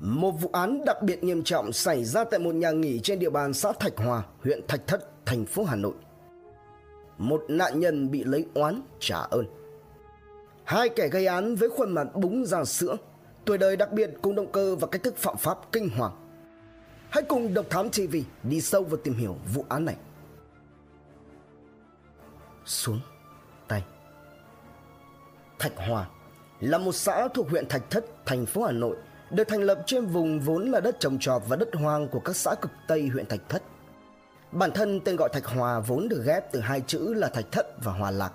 Một vụ án đặc biệt nghiêm trọng xảy ra tại một nhà nghỉ trên địa bàn xã Thạch Hòa, huyện Thạch Thất, thành phố Hà Nội. Một nạn nhân bị lấy oán trả ơn. Hai kẻ gây án với khuôn mặt búng ra sữa, tuổi đời đặc biệt cùng động cơ và cách thức phạm pháp kinh hoàng. Hãy cùng Độc Thám TV đi sâu vào tìm hiểu vụ án này. Xuống tay Thạch Hòa là một xã thuộc huyện Thạch Thất, thành phố Hà Nội, được thành lập trên vùng vốn là đất trồng trọt và đất hoang của các xã cực Tây huyện Thạch Thất. Bản thân tên gọi Thạch Hòa vốn được ghép từ hai chữ là Thạch Thất và Hòa Lạc.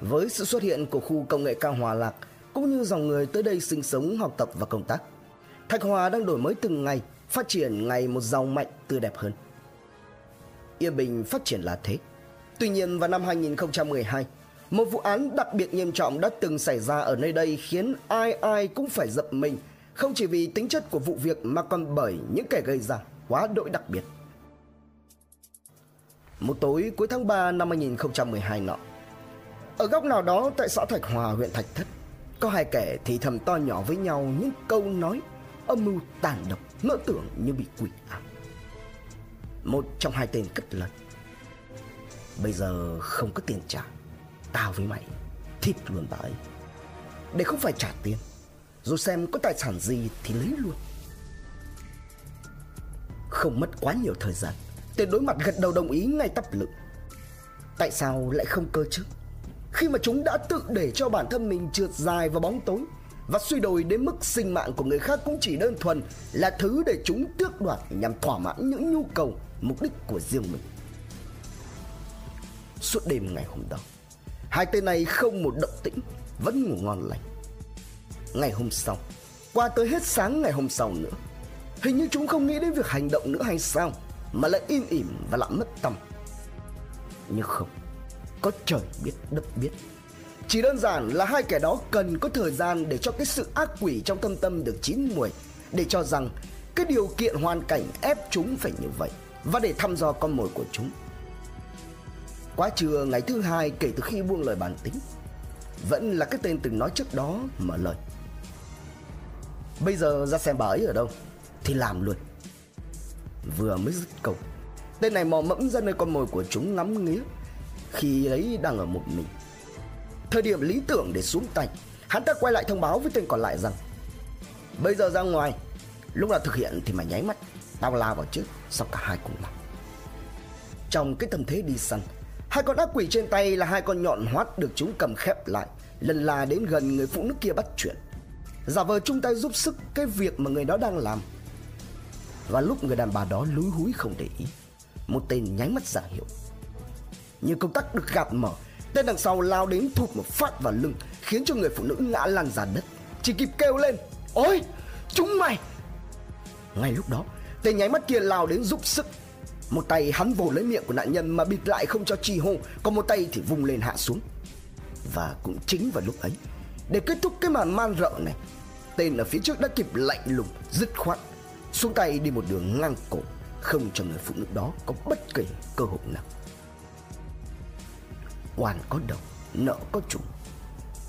Với sự xuất hiện của khu công nghệ cao Hòa Lạc cũng như dòng người tới đây sinh sống, học tập và công tác, Thạch Hòa đang đổi mới từng ngày, phát triển ngày một giàu mạnh, tươi đẹp hơn. Yên Bình phát triển là thế. Tuy nhiên vào năm 2012, một vụ án đặc biệt nghiêm trọng đã từng xảy ra ở nơi đây khiến ai ai cũng phải giật mình, không chỉ vì tính chất của vụ việc mà còn bởi những kẻ gây ra quá đỗi đặc biệt. Một tối cuối tháng 3 năm 2012 nọ, ở góc nào đó tại xã Thạch Hòa, huyện Thạch Thất, có hai kẻ thì thầm to nhỏ với nhau những câu nói âm mưu tàn độc, ngỡ tưởng như bị quỷ ám. Một trong hai tên cất lời. Bây giờ không có tiền trả Tao với mày Thịt luôn bà ấy Để không phải trả tiền rồi xem có tài sản gì thì lấy luôn. Không mất quá nhiều thời gian Tên đối mặt gật đầu đồng ý ngay tắp lự. Tại sao lại không cơ chứ? Khi mà chúng đã tự để cho bản thân mình trượt dài vào bóng tối Và suy đồi đến mức sinh mạng của người khác cũng chỉ đơn thuần Là thứ để chúng tước đoạt nhằm thỏa mãn những nhu cầu, Mục đích của riêng mình. Suốt đêm ngày hôm đó, Hai tên này không một động tĩnh, Vẫn ngủ ngon lành. Ngày hôm sau. Qua tới hết sáng ngày hôm sau nữa, Hình như chúng không nghĩ đến việc hành động nữa hay sao, Mà lại im ỉm và lặng mất tâm. Nhưng không, Có trời biết, đất biết. Chỉ đơn giản là hai kẻ đó cần có thời gian Để cho cái sự ác quỷ trong tâm tâm được chín mùi Để cho rằng Cái điều kiện hoàn cảnh ép chúng phải như vậy, Và để thăm dò con mồi của chúng. Quá trưa ngày thứ hai kể từ khi buông lời bản tính, Vẫn là cái tên từng nói trước đó mở lời. Bây giờ ra xem bà ấy ở đâu Thì làm luôn. Vừa mới dứt câu Tên này mò mẫm ra nơi con mồi của chúng ngắm nghía Khi ấy đang ở một mình. Thời điểm lý tưởng để xuống tay Hắn ta quay lại thông báo với tên còn lại rằng Bây giờ ra ngoài Lúc nào thực hiện thì mày nháy mắt Tao lao vào trước Xong cả hai cùng làm. Trong cái tâm thế đi săn Hai con ác quỷ trên tay là hai con nhọn hoắt được chúng cầm khép lại, lần là đến gần người phụ nữ kia bắt chuyện. Giả vờ chung tay giúp sức cái việc mà người đó đang làm. Và lúc người đàn bà đó lúi húi không để ý, một tên nháy mắt giả hiệu. Nhưng công tắc được gạt mở, tên đằng sau lao đến thụt một phát vào lưng, khiến cho người phụ nữ ngã lăn ra đất. Chỉ kịp kêu lên, ôi, chúng mày! Ngay lúc đó, tên nháy mắt kia lao đến giúp sức một tay hắn vồ lấy miệng của nạn nhân mà bịt lại không cho chi hô Còn một tay thì vung lên hạ xuống Và cũng chính vào lúc ấy để kết thúc cái màn man rợ này, Tên ở phía trước đã kịp lạnh lùng, Dứt khoát. Xuống tay đi một đường ngang cổ, Không cho người phụ nữ đó có bất kỳ cơ hội nào. Oan có đầu, Nợ có chủ.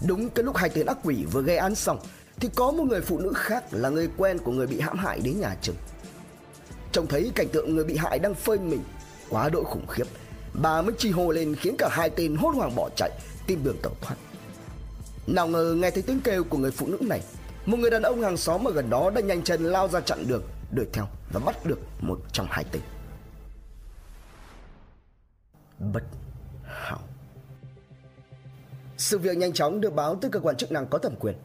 Đúng cái lúc hai tên ác quỷ vừa gây án xong, Thì có một người phụ nữ khác là người quen của người bị hãm hại đến nhà trường. Trông thấy cảnh tượng người bị hại đang phơi mình, Quá độ khủng khiếp, Bà mới chi hô lên khiến cả hai tên hốt hoảng bỏ chạy, Tìm đường tẩu thoát. Nào ngờ nghe thấy tiếng kêu của người phụ nữ này Một người đàn ông hàng xóm ở gần đó đã nhanh chân lao ra chặn được, Đuổi theo và bắt được một trong hai tên Bất hảo Sự việc nhanh chóng được báo tới cơ quan chức năng có thẩm quyền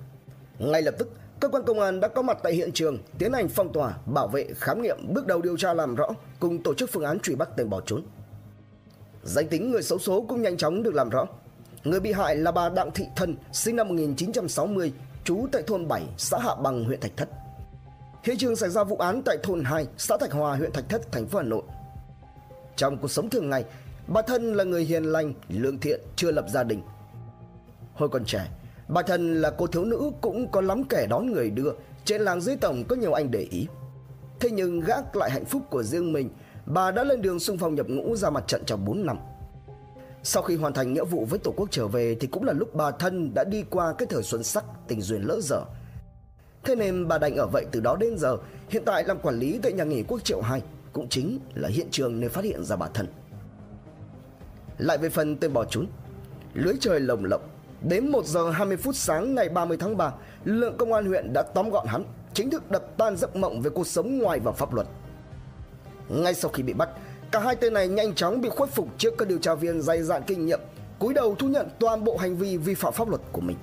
Ngay lập tức Cơ quan công an đã có mặt tại hiện trường, tiến hành phong tỏa, bảo vệ, khám nghiệm, bước đầu điều tra làm rõ, cùng tổ chức phương án truy bắt tên bỏ trốn. Danh tính người xấu số cũng nhanh chóng được làm rõ. Người bị hại là bà Đặng Thị Thân, sinh năm 1960, trú tại thôn 7, xã Hạ Bằng, huyện Thạch Thất. Hiện trường xảy ra vụ án tại thôn 2, xã Thạch Hòa, huyện Thạch Thất, thành phố Hà Nội. Trong cuộc sống thường ngày, bà Thân là người hiền lành, lương thiện, chưa lập gia đình. Hồi còn trẻ, Bà thân là cô thiếu nữ cũng có lắm kẻ đón người đưa Trên làng dưới tổng có nhiều anh để ý Thế nhưng gác lại hạnh phúc của riêng mình Bà đã lên đường xung phong nhập ngũ ra mặt trận trong 4 năm sau khi hoàn thành nghĩa vụ với Tổ quốc trở về Thì cũng là lúc bà thân đã đi qua cái thời xuân sắc tình duyên lỡ dở Thế nên bà đành ở vậy từ đó đến giờ, hiện tại làm quản lý tại nhà nghỉ Quốc Triệu 2, cũng chính là hiện trường nơi phát hiện ra bà thân. Lại về phần tên bỏ trốn, lưới trời lồng lộng, đến 1 giờ 20 phút sáng ngày 30 tháng 3, lượng công an huyện đã tóm gọn hắn, chính thức đập tan giấc mộng về cuộc sống ngoài và pháp luật. Ngay sau khi bị bắt, cả hai tên này nhanh chóng bị khuất phục trước các điều tra viên dày dạn kinh nghiệm, cúi đầu thu nhận toàn bộ hành vi vi phạm pháp luật của mình.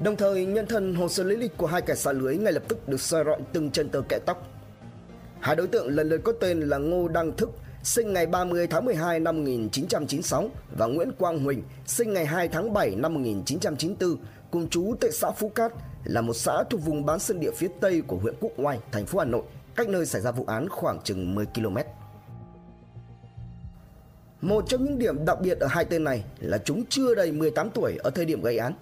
Đồng thời, nhân thân hồ sơ lý lịch của hai kẻ xa lưới ngay lập tức được soi rọi từng chân tơ kẽ tóc. Hai đối tượng lần lượt có tên là Ngô Đăng Thức, sinh ngày 30 tháng 12 năm 1996 và Nguyễn Quang Huỳnh, sinh ngày 2 tháng 7 năm 1994, cùng chú tại xã Phú Cát, là một xã thuộc vùng bán sơn địa phía tây của huyện Quốc Oai, thành phố Hà Nội, cách nơi xảy ra vụ án khoảng chừng 10 km. Một trong những điểm đặc biệt ở hai tên này là chúng chưa đầy 18 tuổi ở thời điểm gây án.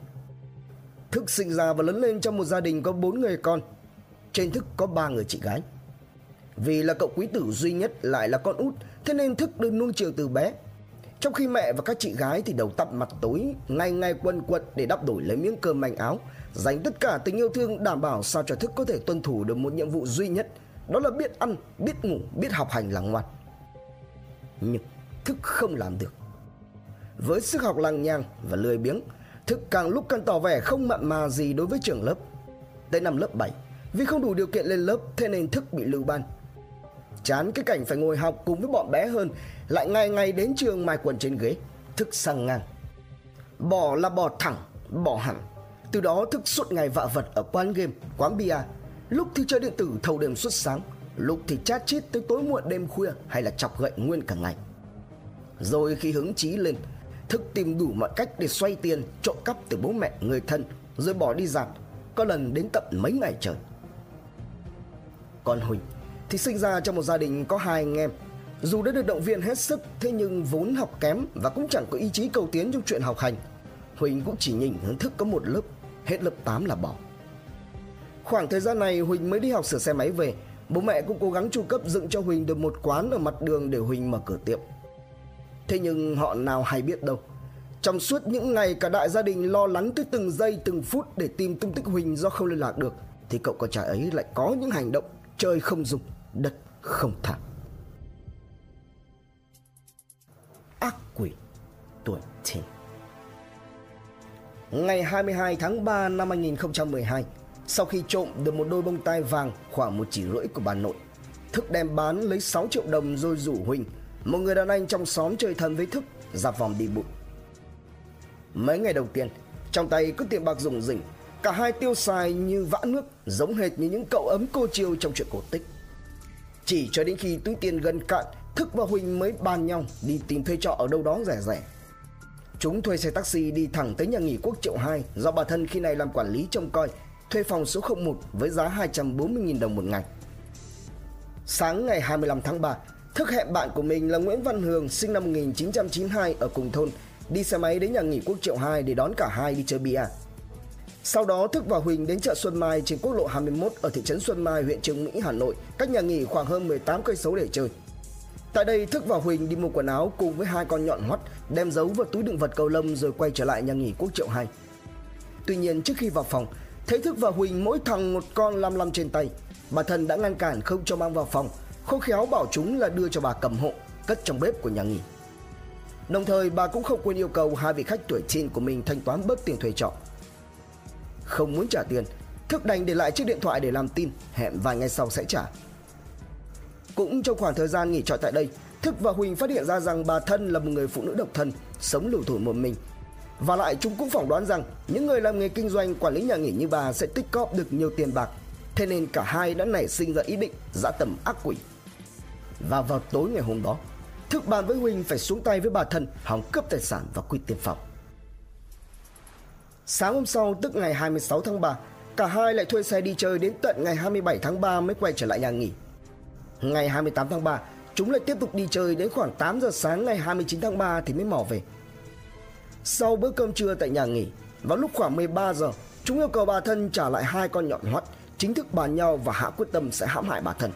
Thức sinh ra và lớn lên trong một gia đình có 4 người con. Trên Thức có 3 người chị gái. Vì là cậu quý tử duy nhất lại là con út, thế nên Thức được nuông chiều từ bé. Trong khi mẹ và các chị gái thì đầu tắt mặt tối, ngày ngày quần quật để đắp đổi lấy miếng cơm manh áo, dành tất cả tình yêu thương đảm bảo sao cho Thức có thể tuân thủ được một nhiệm vụ duy nhất, đó là biết ăn, biết ngủ, biết học hành là ngoan. Nhưng Thức không làm được. Với sức học lằng nhằng và lười biếng, Thức càng lúc càng tỏ vẻ không mặn mà gì đối với trường lớp. Tới năm lớp 7, vì không đủ điều kiện lên lớp thế nên Thức bị lưu ban. Chán cái cảnh phải ngồi học cùng với bọn bé hơn, lại ngày ngày đến trường mài quần trên ghế, Thức sang ngang. Bỏ là bỏ thẳng, bỏ hẳn. Từ đó Thức suốt ngày vạ vật ở quán game, quán bia, lúc thì chơi điện tử thâu đêm suốt sáng, lúc thì chat chít tới tối muộn đêm khuya hay là chọc gậy nguyên cả ngày. Rồi khi hứng chí lên, Thức tìm đủ mọi cách để xoay tiền trộm cắp từ bố mẹ người thân rồi bỏ đi giặt, có lần đến tận mấy ngày trời. Còn Huỳnh thì sinh ra trong một gia đình có hai anh em. Dù đã được động viên hết sức thế nhưng vốn học kém và cũng chẳng có ý chí cầu tiến trong chuyện học hành. Huỳnh cũng chỉ nhìn hướng thức có một lớp, hết lớp 8 là bỏ. Khoảng thời gian này Huỳnh mới đi học sửa xe máy về, bố mẹ cũng cố gắng chu cấp dựng cho Huỳnh được một quán ở mặt đường để Huỳnh mở cửa tiệm. Thế nhưng họ nào hay biết đâu. Trong suốt những ngày cả đại gia đình lo lắng tới từng giây từng phút để tìm tung tích Huỳnh do không liên lạc được thì cậu con trai ấy lại có những hành động trời không dùng, đất không thả. Ác quỷ tuổi teen Ngày 22 tháng 3 năm 2012, sau khi trộm được một đôi bông tai vàng khoảng một chỉ rưỡi của bà nội, Thức đem bán lấy 6 triệu đồng rồi rủ Huỳnh một người đàn anh trong xóm chơi thân với Thức dạp vòng đi bụi. Mấy ngày đầu tiên, trong tay cứ tiền bạc rủng rỉnh, cả hai tiêu xài như vã nước, giống hệt như những cậu ấm cô chiêu trong chuyện cổ tích. Chỉ cho đến khi túi tiền gần cạn, Thức và Huỳnh mới bàn nhau đi tìm thuê trọ ở đâu đó rẻ rẻ. Chúng thuê xe taxi đi thẳng tới nhà nghỉ Quốc Triệu 2 do bà thân khi này làm quản lý trông coi, thuê phòng số 01 với giá 240.000 đồng một ngày. Sáng ngày 25 tháng 3, Thức hẹn bạn của mình là Nguyễn Văn Hường sinh năm 1992 ở cùng thôn đi xe máy đến nhà nghỉ Quốc Triệu 2 để đón cả hai đi chơi bia. Sau đó Thức và Huỳnh đến chợ Xuân Mai trên quốc lộ 21 ở thị trấn Xuân Mai, huyện Trương Mỹ, Hà Nội, cách nhà nghỉ khoảng hơn 18 cây số để chơi. Tại đây Thức và Huỳnh đi mua quần áo cùng với hai con nhọn hoắt, đem giấu vào túi đựng vật cầu lông rồi quay trở lại nhà nghỉ Quốc Triệu 2. Tuy nhiên trước khi vào phòng, thấy Thức và Huỳnh mỗi thằng một con lăm lăm trên tay. Bà thân đã ngăn cản không cho mang vào phòng, không khéo bảo chúng là đưa cho bà cầm hộ, cất trong bếp của nhà nghỉ. Đồng thời bà cũng không quên yêu cầu hai vị khách tuổi teen của mình thanh toán bớt tiền thuê trọ. Không muốn trả tiền, Thức đành để lại chiếc điện thoại để làm tin, hẹn vài ngày sau sẽ trả. Cũng trong khoảng thời gian nghỉ trọ tại đây, Thức và Huỳnh phát hiện ra rằng bà thân là một người phụ nữ độc thân, sống lủi thủi một mình. Và lại chúng cũng phỏng đoán rằng những người làm nghề kinh doanh quản lý nhà nghỉ như bà sẽ tích cóp được nhiều tiền bạc. Thế nên cả hai đã nảy sinh ra ý định dã tầm ác quỷ. Và vào tối ngày hôm đó, Thức bàn với Huỳnh phải xuống tay với bà thân hòng cướp tài sản và quy tiền phòng. Sáng hôm sau tức ngày 26 tháng 3, cả hai lại thuê xe đi chơi đến tận ngày 27 tháng 3 mới quay trở lại nhà nghỉ. Ngày 28 tháng 3, chúng lại tiếp tục đi chơi đến khoảng 8 giờ sáng ngày 29 tháng 3 thì mới mò về. Sau bữa cơm trưa tại nhà nghỉ, vào lúc khoảng 13 giờ, chúng yêu cầu bà thân trả lại hai con nhọn hoắt, chính thức bàn nhau và hạ quyết tâm sẽ hãm hại bà thân.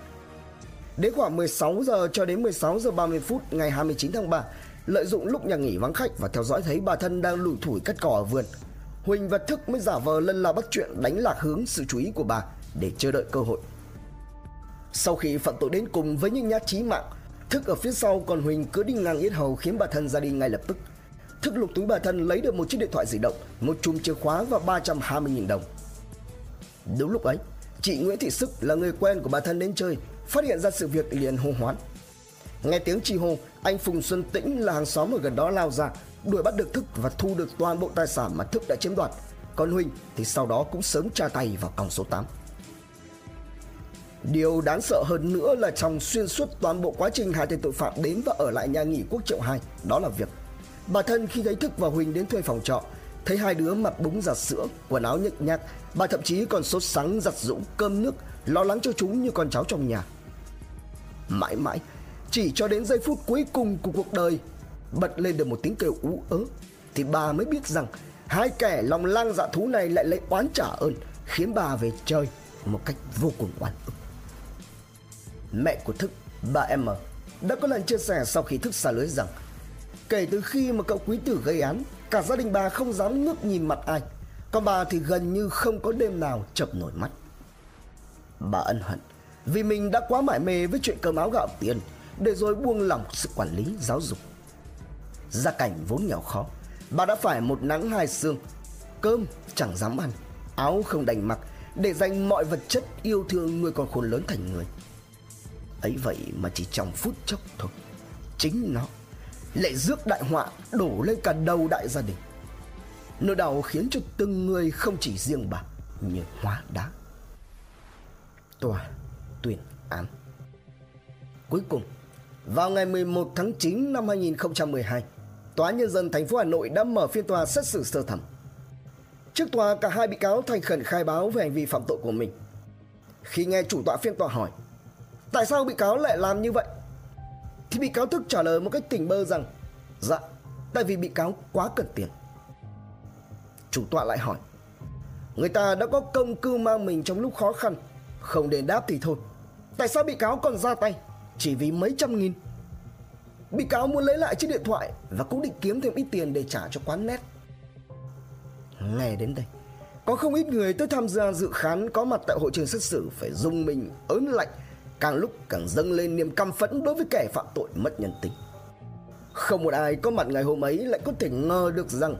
Đến khoảng 16 giờ cho đến 16 giờ 30 phút ngày 29 tháng 3, lợi dụng lúc nhà nghỉ vắng khách và theo dõi thấy bà thân đang lủi thủi cắt cỏ ở vườn, Huỳnh và Thức mới giả vờ lân la bắt chuyện đánh lạc hướng sự chú ý của bà để chờ đợi cơ hội. Sau khi phạm tội đến cùng với những nhát chí mạng, Thức ở phía sau còn Huỳnh cứ đi ngang yết hầu khiến bà thân ra đi ngay lập tức. Thức lục túi bà thân lấy được một chiếc điện thoại di động, một chùm chìa khóa và 320.000 đồng. Đúng lúc ấy, chị Nguyễn Thị Sức là người quen của bà thân đến chơi, phát hiện ra sự việc liền hô hoán. Nghe tiếng chi hô, anh Phùng Xuân Tĩnh là hàng xóm ở gần đó lao ra, đuổi bắt được Thức và thu được toàn bộ tài sản mà Thức đã chiếm đoạt. Còn Huỳnh thì sau đó cũng sớm tra tay vào còng số 8. Điều đáng sợ hơn nữa là trong xuyên suốt toàn bộ quá trình hai tên tội phạm đến và ở lại nhà nghỉ Quốc Triệu 2, đó là việc bà thân khi thấy Thức và Huỳnh đến thuê phòng trọ, thấy hai đứa mặt búng giặt sữa, quần áo nhức nhác, bà thậm chí còn sốt sắng giặt rũ cơm nước, lo lắng cho chúng như con cháu trong nhà. Mãi mãi, chỉ cho đến giây phút cuối cùng của cuộc đời, bật lên được một tiếng kêu ú ớ, thì bà mới biết rằng hai kẻ lòng lang dạ thú này lại lấy oán trả ơn, khiến bà về chơi một cách vô cùng oan ức mẹ của Thức, bà em đã có lần chia sẻ sau khi Thức xả lưới rằng kể từ khi mà cậu quý tử gây án, cả gia đình bà không dám ngước nhìn mặt ai, còn bà thì gần như không có đêm nào chập nổi mắt. Bà ân hận vì mình đã quá mải mê với chuyện cơm áo gạo tiền để rồi buông lỏng sự quản lý giáo dục. Gia cảnh vốn nghèo khó, bà đã phải một nắng hai sương, cơm chẳng dám ăn, áo không đành mặc để dành mọi vật chất yêu thương nuôi con khôn lớn thành người. Ấy vậy mà chỉ trong phút chốc thôi chính nó lại rước đại họa đổ lên cả đầu đại gia đình. Nỗi đau khiến cho từng người không chỉ riêng bà như hóa đá. Tòa tuyên án cuối cùng vào ngày 11 tháng 9 năm 2012 Tòa Nhân dân thành phố Hà Nội đã mở phiên tòa xét xử sơ thẩm. Trước tòa, cả hai bị cáo thành khẩn khai báo về hành vi phạm tội của mình. Khi nghe chủ tọa phiên tòa hỏi Tại sao bị cáo lại làm như vậy? Thì bị cáo thức trả lời một cách tỉnh bơ rằng Dạ, tại vì bị cáo quá cần tiền Chủ tọa lại hỏi Người ta đã có công cưu mang mình trong lúc khó khăn Không đền đáp thì thôi Tại sao bị cáo còn ra tay? Chỉ vì mấy trăm nghìn. Bị cáo muốn lấy lại chiếc điện thoại Và cũng định kiếm thêm ít tiền để trả cho quán nét Nghe đến đây, Có không ít người tới tham gia dự khán Có mặt tại hội trường xét xử Phải dùng mình, ớn lạnh, càng lúc càng dâng lên niềm căm phẫn đối với kẻ phạm tội mất nhân tính. Không một ai có mặt ngày hôm ấy lại có thể ngờ được rằng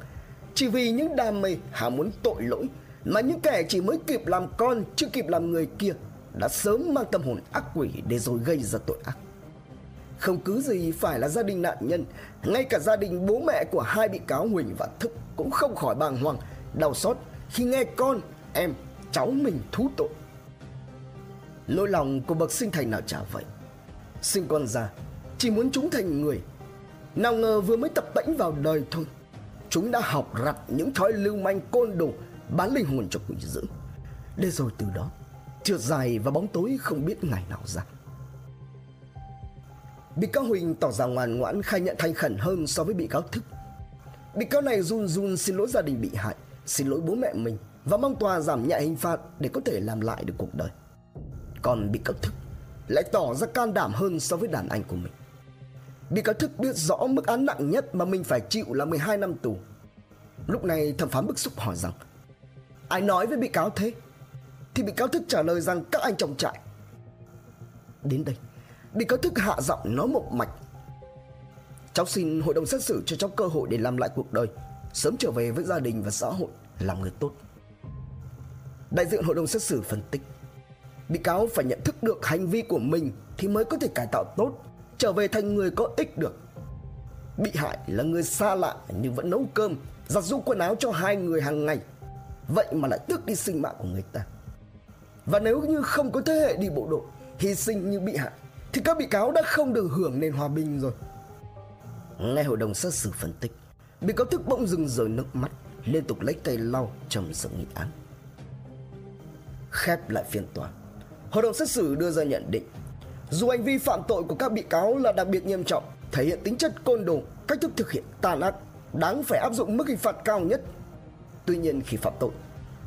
chỉ vì những đam mê hà muốn tội lỗi mà những kẻ chỉ mới kịp làm con, chưa kịp làm người kia đã sớm mang tâm hồn ác quỷ để rồi gây ra tội ác. Không cứ gì phải là gia đình nạn nhân, ngay cả gia đình bố mẹ của hai bị cáo Huỳnh và Thức cũng không khỏi bàng hoàng, đau xót khi nghe con, em, cháu mình thú tội. Nỗi lòng của bậc sinh thành nào chả vậy Sinh con ra Chỉ muốn chúng thành người Nào ngờ vừa mới tập tễnh vào đời thôi Chúng đã học rặt những thói lưu manh côn đồ Bán linh hồn cho quỷ dữ Để rồi từ đó Trượt dài và bóng tối không biết ngày nào ra Bị cáo Huỳnh tỏ ra ngoan ngoãn, khai nhận thành khẩn hơn so với bị cáo Thức Bị cáo này run run xin lỗi gia đình bị hại, Xin lỗi bố mẹ mình Và mong tòa giảm nhẹ hình phạt để có thể làm lại được cuộc đời còn bị cáo thức lại tỏ ra can đảm hơn so với đàn anh của mình. Bị cáo thức biết rõ mức án nặng nhất mà mình phải chịu là 12 năm tù. Lúc này thẩm phán bức xúc hỏi rằng, Ai nói với bị cáo thế? Thì bị cáo thức trả lời rằng các anh trong trại. Đến đây, bị cáo thức hạ giọng nói một mạch. Cháu xin hội đồng xét xử cho cháu cơ hội để làm lại cuộc đời, sớm trở về với gia đình và xã hội, làm người tốt. Đại diện hội đồng xét xử phân tích bị cáo phải nhận thức được hành vi của mình thì mới có thể cải tạo tốt, trở về thành người có ích được. Bị hại là người xa lạ nhưng vẫn nấu cơm, giặt giũ quần áo cho hai người hàng ngày. Vậy mà lại tước đi sinh mạng của người ta. Và nếu như không có thế hệ đi bộ đội, hy sinh như bị hại, thì các bị cáo đã không được hưởng nền hòa bình rồi. Nghe hội đồng xét xử phân tích, bị cáo thức bỗng dừng rời nước mắt, liên tục lấy tay lau trong sự nghị án. Khép lại phiên tòa, Hội đồng xét xử đưa ra nhận định dù hành vi phạm tội của các bị cáo là đặc biệt nghiêm trọng, thể hiện tính chất côn đồ, cách thức thực hiện tàn ác, đáng phải áp dụng mức hình phạt cao nhất. Tuy nhiên khi phạm tội,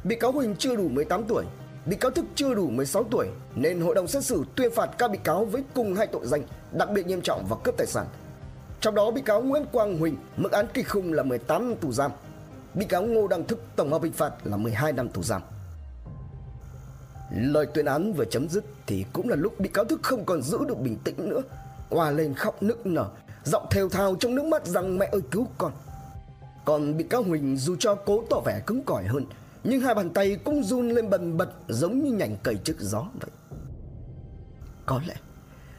bị cáo Huỳnh chưa đủ 18 tuổi, bị cáo Thức chưa đủ 16 tuổi nên hội đồng xét xử tuyên phạt các bị cáo với cùng hai tội danh đặc biệt nghiêm trọng và cướp tài sản. Trong đó bị cáo Nguyễn Quang Huỳnh mức án kịch khung là 18 năm tù giam. bị cáo Ngô Đăng Thức tổng hợp hình phạt là 12 năm tù giam. Lời tuyên án vừa chấm dứt thì cũng là lúc bị cáo Thức không còn giữ được bình tĩnh nữa, qua lên khóc nức nở, giọng thều thào trong nước mắt rằng mẹ ơi cứu con. Còn bị cáo Huỳnh dù cho cố tỏ vẻ cứng cỏi hơn, nhưng hai bàn tay cũng run lên bần bật giống như nhành cầy trước gió vậy. Có lẽ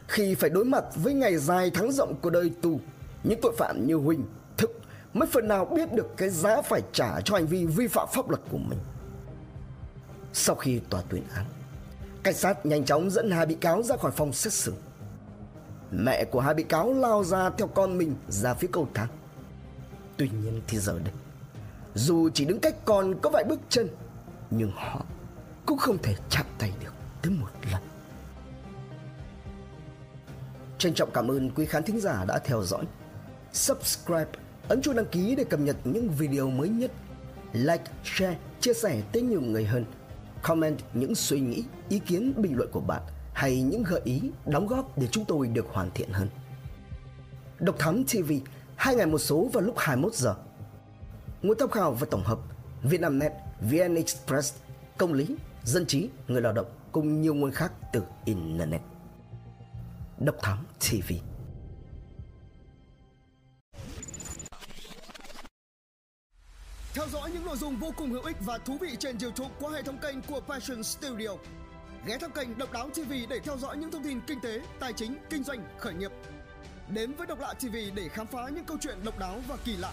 khi phải đối mặt với ngày dài tháng rộng của đời tù, những tội phạm như Huỳnh, Thức mới phần nào biết được cái giá phải trả cho hành vi vi phạm pháp luật của mình. Sau khi tòa tuyên án, cảnh sát nhanh chóng dẫn hai bị cáo ra khỏi phòng xét xử. Mẹ của hai bị cáo lao ra theo con mình ra phía cầu thang. Tuy nhiên thì giờ đây, dù chỉ đứng cách con có vài bước chân, nhưng họ cũng không thể chạm tay được tới một lần. Trân trọng cảm ơn quý khán thính giả đã theo dõi. Subscribe, ấn chuông đăng ký để cập nhật những video mới nhất. Like, share, chia sẻ tới nhiều người hơn. Comment những suy nghĩ, ý kiến, bình luận của bạn hay những gợi ý, đóng góp để chúng tôi được hoàn thiện hơn. Độc Thám TV, hai ngày một số vào lúc 21 giờ. Nguồn tham khảo và tổng hợp Vietnamnet, VN Express, Công lý, Dân trí, Người lao động cùng nhiều nguồn khác từ Internet. Độc Thám TV. Theo dõi những nội dung vô cùng hữu ích và thú vị trên YouTube qua hệ thống kênh của Passion Studio. Ghé thăm kênh Độc Đáo TV để theo dõi những thông tin kinh tế, tài chính, kinh doanh, khởi nghiệp. Đến với Độc Lạ TV để khám phá những câu chuyện độc đáo và kỳ lạ.